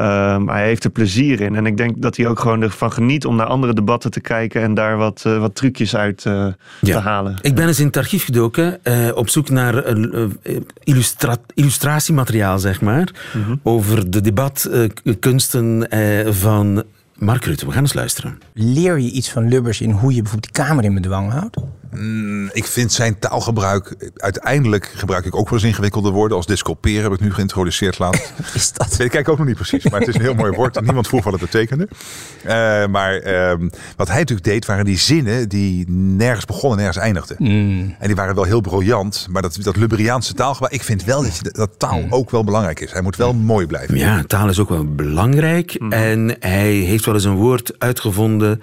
Speaker 7: Um, hij heeft er plezier in. En ik denk dat hij ook gewoon ervan geniet om naar andere debatten te kijken en daar wat, uh, wat trucjes uit uh, ja. te halen.
Speaker 3: Ik ben eens in het archief gedoken op zoek naar illustra illustratiemateriaal, zeg maar. Mm -hmm. Over de debatkunsten van Mark Rutte. We gaan eens luisteren.
Speaker 8: Leer je iets van Lubbers in hoe je bijvoorbeeld die kamer in bedwang houdt?
Speaker 6: Mm, ik vind zijn taalgebruik... Uiteindelijk gebruik ik ook wel eens ingewikkelde woorden. Als disculperen heb ik nu geïntroduceerd laatst. *laughs*
Speaker 8: Is dat?
Speaker 6: Weet ik kijk ook nog niet precies. Maar het is een heel mooi woord. En niemand vroeg wat het betekende. Uh, maar uh, wat hij natuurlijk deed, waren die zinnen die nergens begonnen, nergens eindigden.
Speaker 8: Mm.
Speaker 6: En die waren wel heel briljant. Maar dat, dat Lubberiaanse taalgebruik... Ik vind wel dat, je, dat taal mm. ook wel belangrijk is. Hij moet wel mooi blijven.
Speaker 3: Ja, taal is ook wel belangrijk. Mm. En hij heeft wel eens een woord uitgevonden...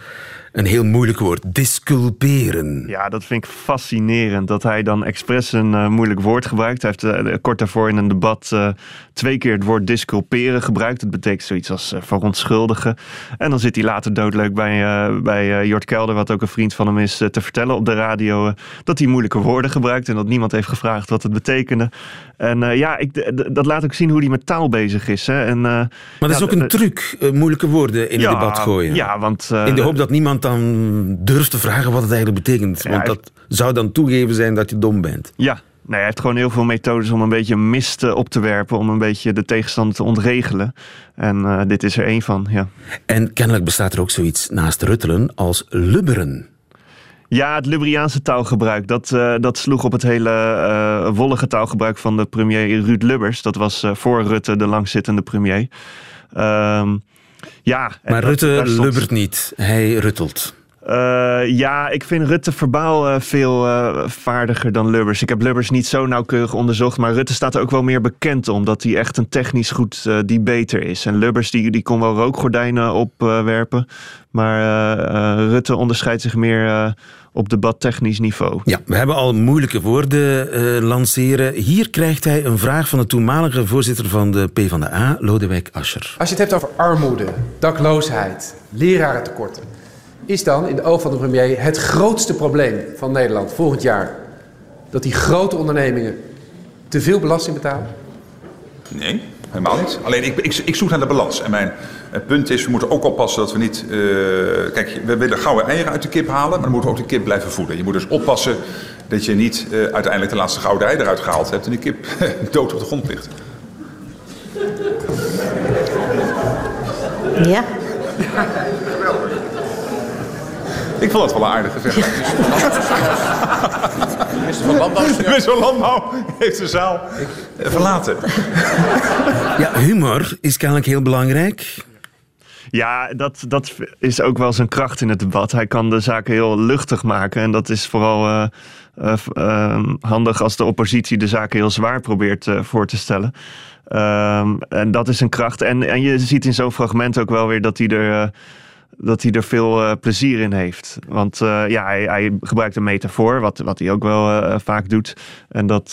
Speaker 3: Een heel moeilijk woord. Disculperen.
Speaker 7: Ja, dat vind ik fascinerend. Dat hij dan expres een uh, moeilijk woord gebruikt. Hij heeft uh, kort daarvoor in een debat uh, twee keer het woord disculperen gebruikt. Dat betekent zoiets als verontschuldigen. En dan zit hij later doodleuk bij, bij Jort Kelder, wat ook een vriend van hem is, te vertellen op de radio. dat hij moeilijke woorden gebruikt. En dat niemand heeft gevraagd wat het betekende. En ja, ik, dat laat ook zien hoe hij met taal bezig is. Hè. En,
Speaker 3: maar dat is ook een truc, moeilijke woorden in
Speaker 7: ja,
Speaker 3: het debat gooien.
Speaker 7: Ja, want...
Speaker 3: in de hoop dat niemand dan durft te vragen wat het eigenlijk betekent. Want dat zou dan toegeven zijn dat je dom bent.
Speaker 7: Ja, nee, hij heeft gewoon heel veel methodes om een beetje mist eh, op te werpen. Om een beetje de tegenstander te ontregelen. En uh, dit is er één van, ja.
Speaker 3: En kennelijk bestaat er ook zoiets naast ruttelen als lubberen.
Speaker 7: Ja, het Lubberiaanse taalgebruik. Dat, uh, dat sloeg op het hele uh, wollige taalgebruik van de premier Ruud Lubbers. Dat was voor Rutte de langzittende premier. Um, ja,
Speaker 3: maar Rutte lubbert niet, hij ruttelt.
Speaker 7: Uh, ja, ik vind Rutte verbaal uh, veel uh, vaardiger dan Lubbers. Ik heb Lubbers niet zo nauwkeurig onderzocht, maar Rutte staat er ook wel meer bekend om dat hij echt een technisch goed debater is. En Lubbers die, die kon wel rookgordijnen opwerpen, maar Rutte onderscheidt zich meer op debattechnisch niveau.
Speaker 3: Ja, we hebben al moeilijke woorden lanceren. Hier krijgt hij een vraag van de toenmalige voorzitter van de PvdA, Lodewijk Asscher.
Speaker 9: Als je het hebt over armoede, dakloosheid, lerarentekorten is dan in de oog van de premier het grootste probleem van Nederland volgend jaar dat die grote ondernemingen te veel belasting betalen?
Speaker 6: Nee, helemaal niet. Alleen ik, ik, ik zoek naar de balans. En mijn het punt is, we moeten ook oppassen dat we niet... Uh, kijk, we willen gouden eieren uit de kip halen, maar dan moeten we ook de kip blijven voeden. Je moet dus oppassen dat je niet uh, uiteindelijk de laatste gouden ei eruit gehaald hebt... en de kip *laughs* dood op de grond ligt.
Speaker 10: Ja.
Speaker 6: Ik vond het wel een aardige vergelijking. Minister van Landbouw. Minister van Landbouw heeft de zaal verlaten. *laughs*
Speaker 3: Ja, humor is kennelijk heel belangrijk.
Speaker 7: Ja, dat, dat is ook wel zijn kracht in het debat. Hij kan de zaken heel luchtig maken. En dat is vooral uh, uh, uh, handig als de oppositie de zaken heel zwaar probeert voor te stellen. Ehm, en dat is een kracht. En, en je ziet in zo'n fragment ook wel weer dat hij er dat hij er veel uh, plezier in heeft. Want uh, ja, hij, hij, gebruikt een metafoor, wat, wat hij ook wel uh, vaak doet. En dat,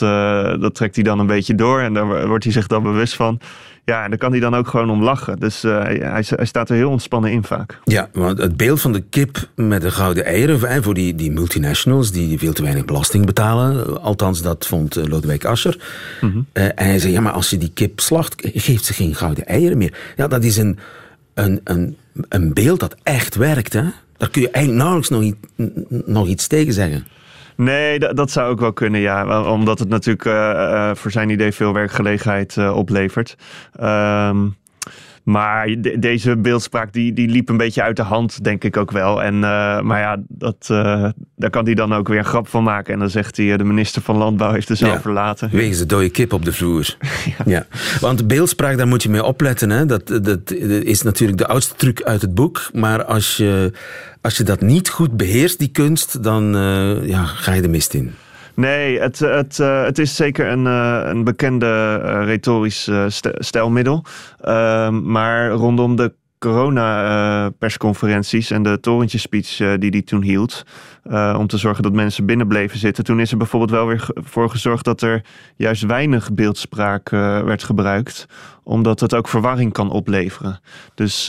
Speaker 7: dat trekt hij dan een beetje door en daar wordt hij zich dan bewust van. Ja, en daar kan hij dan ook gewoon om lachen. Dus hij, hij, staat er heel ontspannen in vaak.
Speaker 3: Ja, want het beeld van de kip met de gouden eieren... voor die, die multinationals die veel te weinig belasting betalen... althans, dat vond Lodewijk Asscher. Mm -hmm. en hij zei, ja, maar als je die kip slacht... geeft ze geen gouden eieren meer. Ja, dat is een, een, een een beeld dat echt werkt. Hè? Daar kun je eigenlijk nauwelijks nog, iets tegen zeggen.
Speaker 7: Nee, dat, dat, zou ook wel kunnen, ja. Omdat het natuurlijk uh, uh, voor zijn idee veel werkgelegenheid uh, oplevert. Um, maar de, deze beeldspraak die, die liep een beetje uit de hand, denk ik ook wel. En, uh, maar ja, dat, uh, daar kan hij dan ook weer een grap van maken. En dan zegt hij, de minister van Landbouw heeft de zaal ja, verlaten.
Speaker 3: Wegens de dode kip op de vloer. *laughs* ja. ja. Want beeldspraak, daar moet je mee opletten. Hè. Dat, dat is natuurlijk de oudste truc uit het boek. Maar als je, als je dat niet goed beheerst, die kunst, dan uh, ja, ga je de mist in.
Speaker 7: Nee, het, het, uh, het is zeker een, uh, een bekende uh, retorisch stijlmiddel. Ehm, maar rondom de corona-persconferenties en de torentjespeech die hij toen hield. om te zorgen dat mensen binnen bleven zitten. Toen is er bijvoorbeeld wel weer voor gezorgd dat er juist weinig beeldspraak werd gebruikt. Omdat het ook verwarring kan opleveren. Dus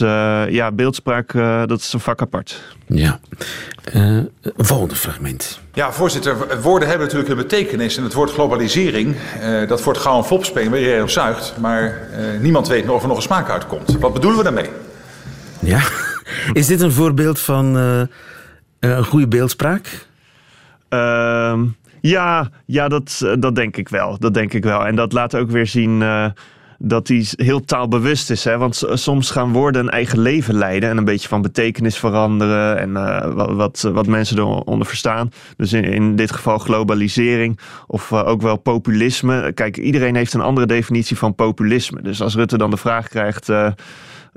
Speaker 7: ja, beeldspraak, dat is een vak apart.
Speaker 3: Ja. volgende fragment.
Speaker 6: Ja, voorzitter, woorden hebben natuurlijk een betekenis. En het woord globalisering, uh, dat wordt gauw een flop spelen waar iedereen op zuigt. Maar uh, niemand weet of er nog een smaak uitkomt. Wat bedoelen we daarmee?
Speaker 3: Ja, *laughs* is dit een voorbeeld van uh, een goede beeldspraak?
Speaker 7: Ehm, ja, ja dat, dat denk ik wel. Dat denk ik wel. En dat laat ook weer zien dat hij heel taalbewust is. Hè? Want soms gaan woorden een eigen leven leiden en een beetje van betekenis veranderen en uh, wat, wat mensen eronder verstaan. Dus in, dit geval globalisering of uh, ook wel populisme. Kijk, iedereen heeft een andere definitie van populisme. Dus als Rutte dan de vraag krijgt. Uh,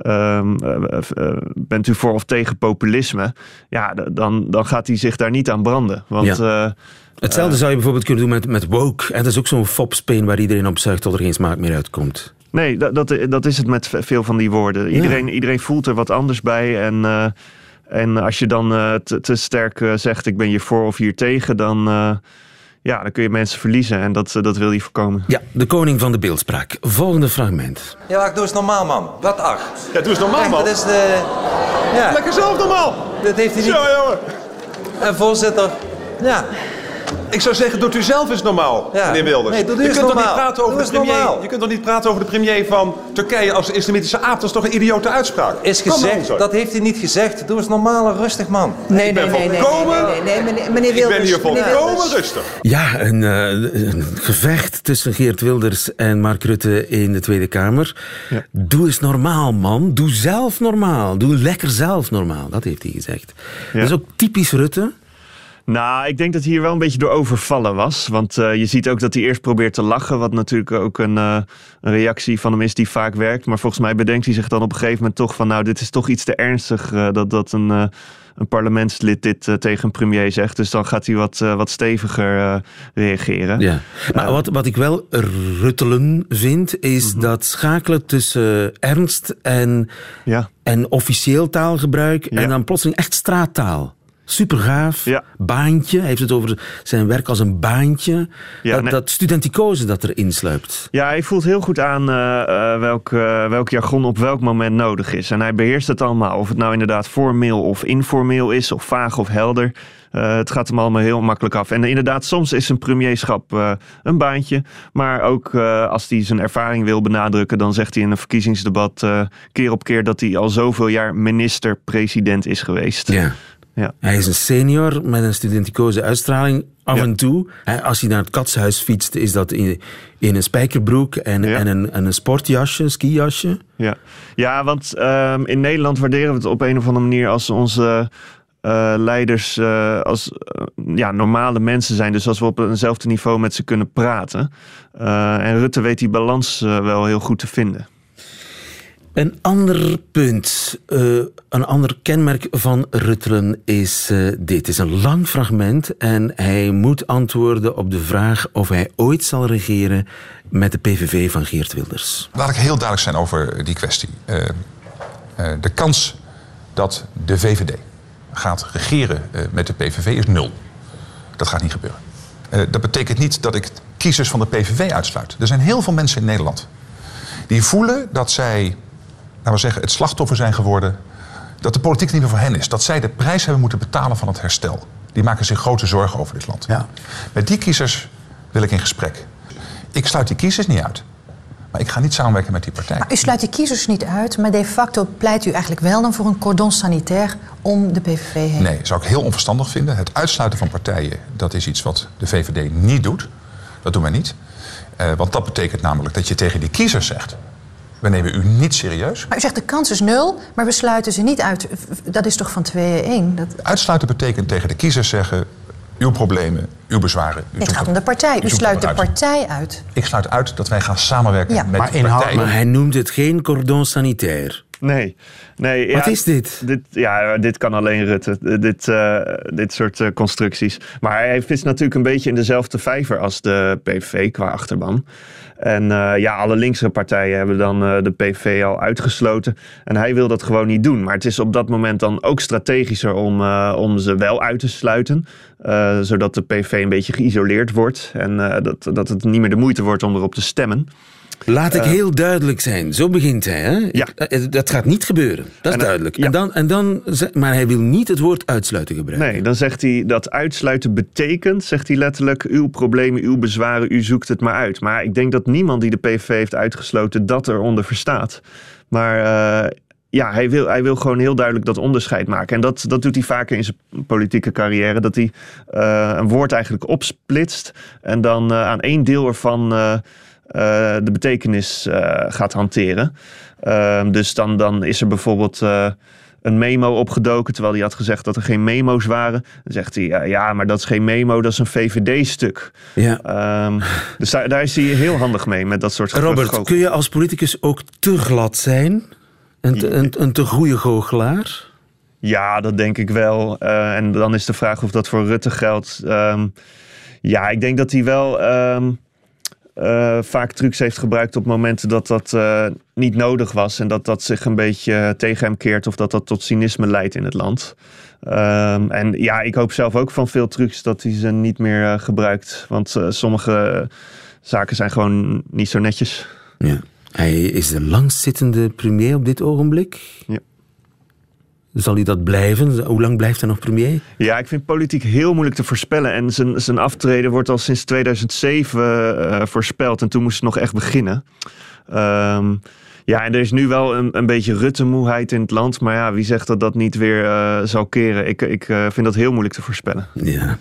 Speaker 7: Um, uh, uh, bent u voor of tegen populisme? Ja, dan, dan gaat hij zich daar niet aan branden. Want ja.
Speaker 3: Hetzelfde zou je bijvoorbeeld kunnen doen met, met woke. En dat is ook zo'n fopspeen waar iedereen op zuigt tot er geen smaak meer uitkomt.
Speaker 7: Nee, dat, dat, dat is het met veel van die woorden. Iedereen, ja. iedereen voelt er wat anders bij. En, uh, en als je dan uh, te, te, sterk uh, zegt ik ben hier voor of hier tegen, dan, ja, dan kun je mensen verliezen. En dat, dat wil je voorkomen.
Speaker 3: Ja, de koning van de beeldspraak. Volgende fragment.
Speaker 11: Ja, ik doe eens normaal, man. Wat ach.
Speaker 6: Ja, doe eens normaal,
Speaker 11: Echt,
Speaker 6: man.
Speaker 11: Dat is de... Ja.
Speaker 6: Lekker zelf normaal.
Speaker 11: Dat heeft hij niet...
Speaker 6: Zo, jongen.
Speaker 11: En voorzitter... Ja,
Speaker 6: ik zou zeggen, doet u zelf eens normaal,
Speaker 11: ja.
Speaker 6: meneer Wilders.
Speaker 11: Nee,
Speaker 6: je, kunt
Speaker 11: normaal.
Speaker 6: Toch niet praten over de premier,
Speaker 11: normaal.
Speaker 6: je kunt toch niet praten over de premier van Turkije als islamitische aap? Dat is toch een idiote uitspraak?
Speaker 11: Is gezegd, dat heeft hij niet gezegd. Doe eens normaal en rustig, man.
Speaker 10: Nee,
Speaker 6: ik ben
Speaker 10: nee, nee,
Speaker 6: volkomen,
Speaker 10: nee, nee, nee, nee, meneer Wilders.
Speaker 6: Ik ben hier volkomen rustig.
Speaker 3: Ja, een, uh, een, gevecht tussen Geert Wilders en Mark Rutte in de Tweede Kamer. Ja. Doe eens normaal, man. Doe zelf normaal. Doe lekker zelf normaal. Dat heeft hij gezegd. Ja. Dat is ook typisch Rutte.
Speaker 7: Nou, ik denk dat hij hier wel een beetje door overvallen was. Want uh, je ziet ook dat hij eerst probeert te lachen. Wat natuurlijk ook een, uh, een, reactie van hem is die vaak werkt. Maar volgens mij bedenkt hij zich dan op een gegeven moment toch van... nou, dit is toch iets te ernstig uh, dat, dat een, een parlementslid dit tegen een premier zegt. Dus dan gaat hij wat, wat steviger reageren.
Speaker 3: Ja. Maar wat, wat ik wel ruttelen vind... is -hmm. dat schakelen tussen ernst en,
Speaker 7: ja.
Speaker 3: en officieel taalgebruik...
Speaker 7: Ja.
Speaker 3: en dan plotseling echt straattaal. Super gaaf.
Speaker 7: Ja.
Speaker 3: Baantje. Hij heeft het over zijn werk als een baantje.
Speaker 7: Ja,
Speaker 3: dat,
Speaker 7: nee.
Speaker 3: dat studenticose dat erin sluipt.
Speaker 7: Ja, hij voelt heel goed aan uh, uh, welk, uh, welk jargon op welk moment nodig is. En hij beheerst het allemaal. Of het nou inderdaad formeel of informeel is, of vaag of helder. Uh, het gaat hem allemaal heel makkelijk af. En inderdaad, soms is een premierschap uh, een baantje. Maar ook uh, als hij zijn ervaring wil benadrukken, dan zegt hij in een verkiezingsdebat keer op keer dat hij al zoveel jaar minister-president is geweest.
Speaker 3: Ja.
Speaker 7: Ja.
Speaker 3: Hij is een senior met een studenticoze uitstraling. Af
Speaker 7: Ja.
Speaker 3: en toe, hè, als hij naar het katshuis fietst, is dat in, in een spijkerbroek en,
Speaker 7: Ja.
Speaker 3: en, een, en een sportjasje, een skijasje.
Speaker 7: Ja, ja want um, in Nederland waarderen we het op een of andere manier als onze uh, leiders uh, als uh, ja, normale mensen zijn. Dus als we op eenzelfde niveau met ze kunnen praten. En Rutte weet die balans wel heel goed te vinden.
Speaker 3: Een ander punt, uh, een ander kenmerk van Ruttelen is uh, dit. Het is een lang fragment en hij moet antwoorden op de vraag of hij ooit zal regeren met de PVV van Geert Wilders.
Speaker 10: Laat ik heel duidelijk zijn over die kwestie. Uh, de kans dat de VVD gaat regeren met de PVV is nul. Dat gaat niet gebeuren. dat betekent niet dat ik kiezers van de PVV uitsluit. Er zijn heel veel mensen in Nederland die voelen dat zij laten we zeggen, het slachtoffer zijn geworden. Dat de politiek niet meer voor hen is. Dat zij de prijs hebben moeten betalen van het herstel. Die maken zich grote zorgen over dit land.
Speaker 12: Ja.
Speaker 10: Met die kiezers wil ik in gesprek. Ik sluit die kiezers niet uit. Maar ik ga niet samenwerken met die partij.
Speaker 13: Maar u sluit die kiezers niet uit, maar de facto pleit u eigenlijk wel dan voor een cordon sanitair om de PVV heen.
Speaker 10: Nee, zou ik heel onverstandig vinden. Het uitsluiten van partijen, dat is iets wat de VVD niet doet. Dat doen wij niet. Uh, want dat betekent namelijk dat je tegen die kiezers zegt... We nemen u niet serieus.
Speaker 13: Maar u zegt de kans is nul, maar we sluiten ze niet uit. Dat is toch van 2-1? Dat...
Speaker 10: Uitsluiten betekent tegen de kiezers zeggen... uw problemen, uw bezwaren... U
Speaker 13: het gaat om de partij. U sluit de partij uit.
Speaker 10: Ik sluit uit dat wij gaan samenwerken
Speaker 13: ja.
Speaker 10: met
Speaker 3: maar
Speaker 10: de partij.
Speaker 3: Maar hij noemt het geen cordon sanitair.
Speaker 7: Nee. nee
Speaker 3: Wat
Speaker 7: ja,
Speaker 3: is dit?
Speaker 7: dit? Ja, dit kan alleen Rutte. Dit, uh, dit soort uh, constructies. Maar hij vist natuurlijk een beetje in dezelfde vijver als de PVV qua achterban. En uh, ja, alle linkse partijen hebben dan uh, de PV al uitgesloten. En hij wil dat gewoon niet doen. Maar het is op dat moment dan ook strategischer om, uh, om ze wel uit te sluiten. zodat de PV een beetje geïsoleerd wordt. En dat, dat het niet meer de moeite wordt om erop te stemmen.
Speaker 3: Laat ik heel duidelijk zijn. Zo begint hij. Hè?
Speaker 7: Ja.
Speaker 3: Dat gaat niet gebeuren. Dat is
Speaker 7: en,
Speaker 3: duidelijk.
Speaker 7: Ja.
Speaker 3: En dan, en dan, maar hij wil niet het woord uitsluiten gebruiken.
Speaker 7: Nee, dan zegt hij dat uitsluiten betekent, zegt hij letterlijk, uw problemen, uw bezwaren, u zoekt het maar uit. Maar ik denk dat niemand die de PVV heeft uitgesloten dat eronder verstaat. Maar uh, ja, hij wil, hij wil gewoon heel duidelijk dat onderscheid maken. En dat, dat doet hij vaker in zijn politieke carrière. Dat hij uh, een woord eigenlijk opsplitst en dan uh, aan één deel ervan de betekenis gaat hanteren. Ehm, dus dan, dan is er bijvoorbeeld een memo opgedoken, terwijl hij had gezegd dat er geen memo's waren. Dan zegt hij, ja, ja maar dat is geen memo, dat is een VVD-stuk.
Speaker 3: Ja.
Speaker 7: Um, dus daar, daar is hij heel handig mee, met dat soort
Speaker 3: Robert, kun je als politicus ook te glad zijn? Een te, een, een te goede goochelaar?
Speaker 7: Ja, dat denk ik wel. Uh, en dan is de vraag of dat voor Rutte geldt. Um, ja, ik denk dat hij wel... Um, uh, vaak trucs heeft gebruikt op momenten dat dat uh, niet nodig was. En dat dat zich een beetje tegen hem keert of dat dat tot cynisme leidt in het land. Um, en ja, ik hoop zelf ook van veel trucs dat hij ze niet meer uh, gebruikt. Want sommige zaken zijn gewoon niet zo netjes.
Speaker 3: Ja. Hij is de langstzittende premier op dit ogenblik.
Speaker 7: Ja.
Speaker 3: Zal hij dat blijven? Hoe lang blijft hij nog premier?
Speaker 7: Ja, ik vind politiek heel moeilijk te voorspellen. En zijn, zijn aftreden wordt al sinds 2007 uh, voorspeld. En toen moest het nog echt beginnen. Um, ja, en er is nu wel een, een beetje Rutte-moeheid in het land. Maar ja, wie zegt dat dat niet weer uh, zal keren? Ik, ik uh, vind dat heel moeilijk te voorspellen.
Speaker 3: Ja,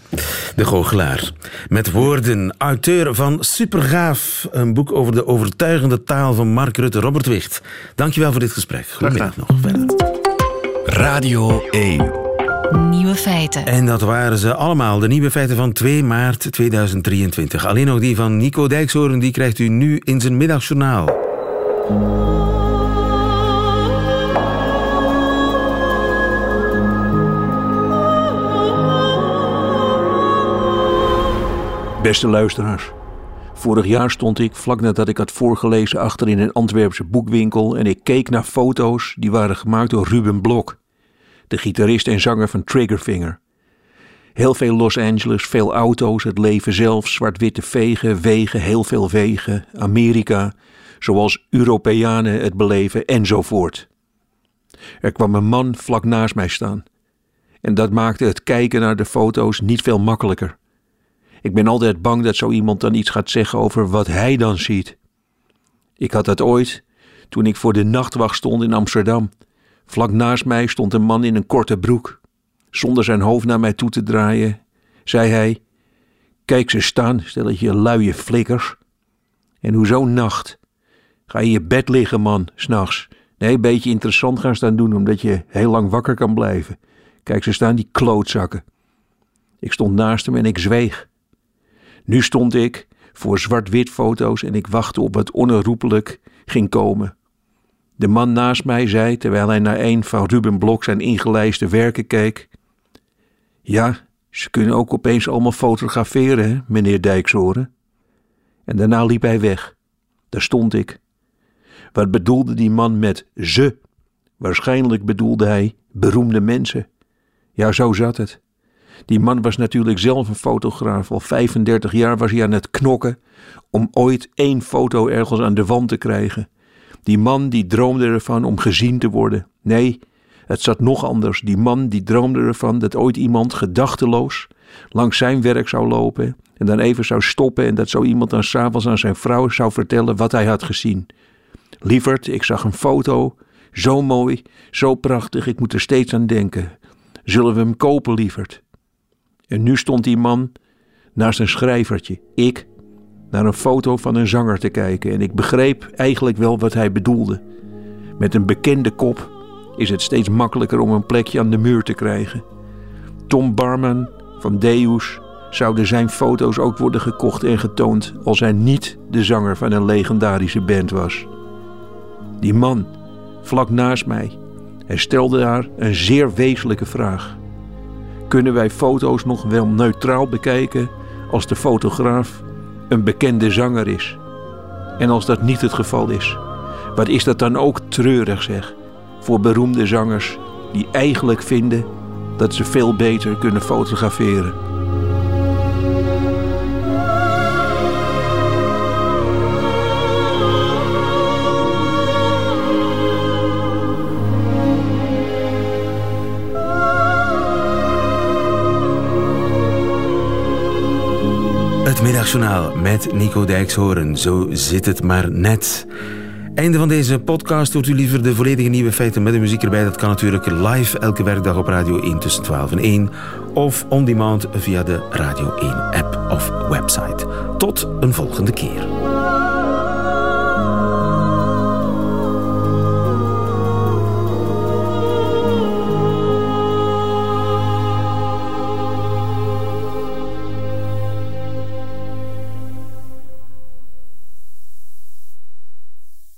Speaker 3: de goochelaar. Met woorden, auteur van Supergaaf. Een boek over de overtuigende taal van Mark Rutte. Robert Wicht, dankjewel voor dit gesprek. Goedemiddag nog. Verder.
Speaker 1: Radio 1.
Speaker 2: Nieuwe feiten.
Speaker 3: En dat waren ze allemaal, de nieuwe feiten van 2 maart 2023. Alleen nog die van Nico Dijkshoorn, die krijgt u nu in zijn middagjournaal.
Speaker 12: Beste luisteraars. Vorig jaar stond ik, vlak nadat ik had voorgelezen, achter in een Antwerpse boekwinkel en ik keek naar foto's die waren gemaakt door Ruben Blok, de gitarist en zanger van Triggerfinger. Heel veel Los Angeles, veel auto's, het leven zelf, zwart-witte vegen, wegen, heel veel wegen, Amerika, zoals Europeanen het beleven enzovoort. Er kwam een man vlak naast mij staan. En dat maakte het kijken naar de foto's niet veel makkelijker. Ik ben altijd bang dat zo iemand dan iets gaat zeggen over wat hij dan ziet. Ik had dat ooit toen ik voor de nachtwacht stond in Amsterdam. Vlak naast mij stond een man in een korte broek. Zonder zijn hoofd naar mij toe te draaien, zei hij: Kijk ze staan, stelletje luie flikkers. En hoezo nacht? Ga in je bed liggen, man, s'nachts. Nee, een beetje interessant gaan staan doen, omdat je heel lang wakker kan blijven. Kijk, ze staan die klootzakken. Ik stond naast hem en ik zweeg. Nu stond ik voor zwart-wit foto's en ik wachtte op wat onherroepelijk ging komen. De man naast mij zei, terwijl hij naar een van Ruben Blok zijn ingelijste werken keek: Ja, ze kunnen ook opeens allemaal fotograferen, hè, meneer Dijkshoren. En daarna liep hij weg. Daar stond ik. Wat bedoelde die man met ze? Waarschijnlijk bedoelde hij beroemde mensen. Ja, zo zat het. Die man was natuurlijk zelf een fotograaf. Al 35 jaar was hij aan het knokken om ooit één foto ergens aan de wand te krijgen. Die man die droomde ervan om gezien te worden. Nee, het zat nog anders. Die man die droomde ervan dat ooit iemand gedachteloos langs zijn werk zou lopen en dan even zou stoppen en dat zo iemand dan s'avonds aan zijn vrouw zou vertellen wat hij had gezien. Lieverd, ik zag een foto. Zo mooi, zo prachtig, ik moet er steeds aan denken. Zullen we hem kopen, lieverd? En nu stond die man naast een schrijvertje, ik, naar een foto van een zanger te kijken en ik begreep eigenlijk wel wat hij bedoelde. Met een bekende kop is het steeds makkelijker om een plekje aan de muur te krijgen. Tom Barman van Deus zouden zijn foto's ook worden gekocht en getoond als hij niet de zanger van een legendarische band was. Die man, vlak naast mij, hij stelde daar een zeer wezenlijke vraag. Kunnen wij foto's nog wel neutraal bekijken als de fotograaf een bekende zanger is? En als dat niet het geval is, wat is dat dan ook treurig zeg voor beroemde zangers die eigenlijk vinden dat ze veel beter kunnen fotograferen?
Speaker 3: Het middagjournaal met Nico Dijkshoorn. Zo zit het maar net. Einde van deze podcast. Hoort u liever de volledige nieuwe feiten met de muziek erbij? Dat kan natuurlijk live elke werkdag op Radio 1 tussen 12 en 1. Of on demand via de Radio 1 app of website. Tot een volgende keer.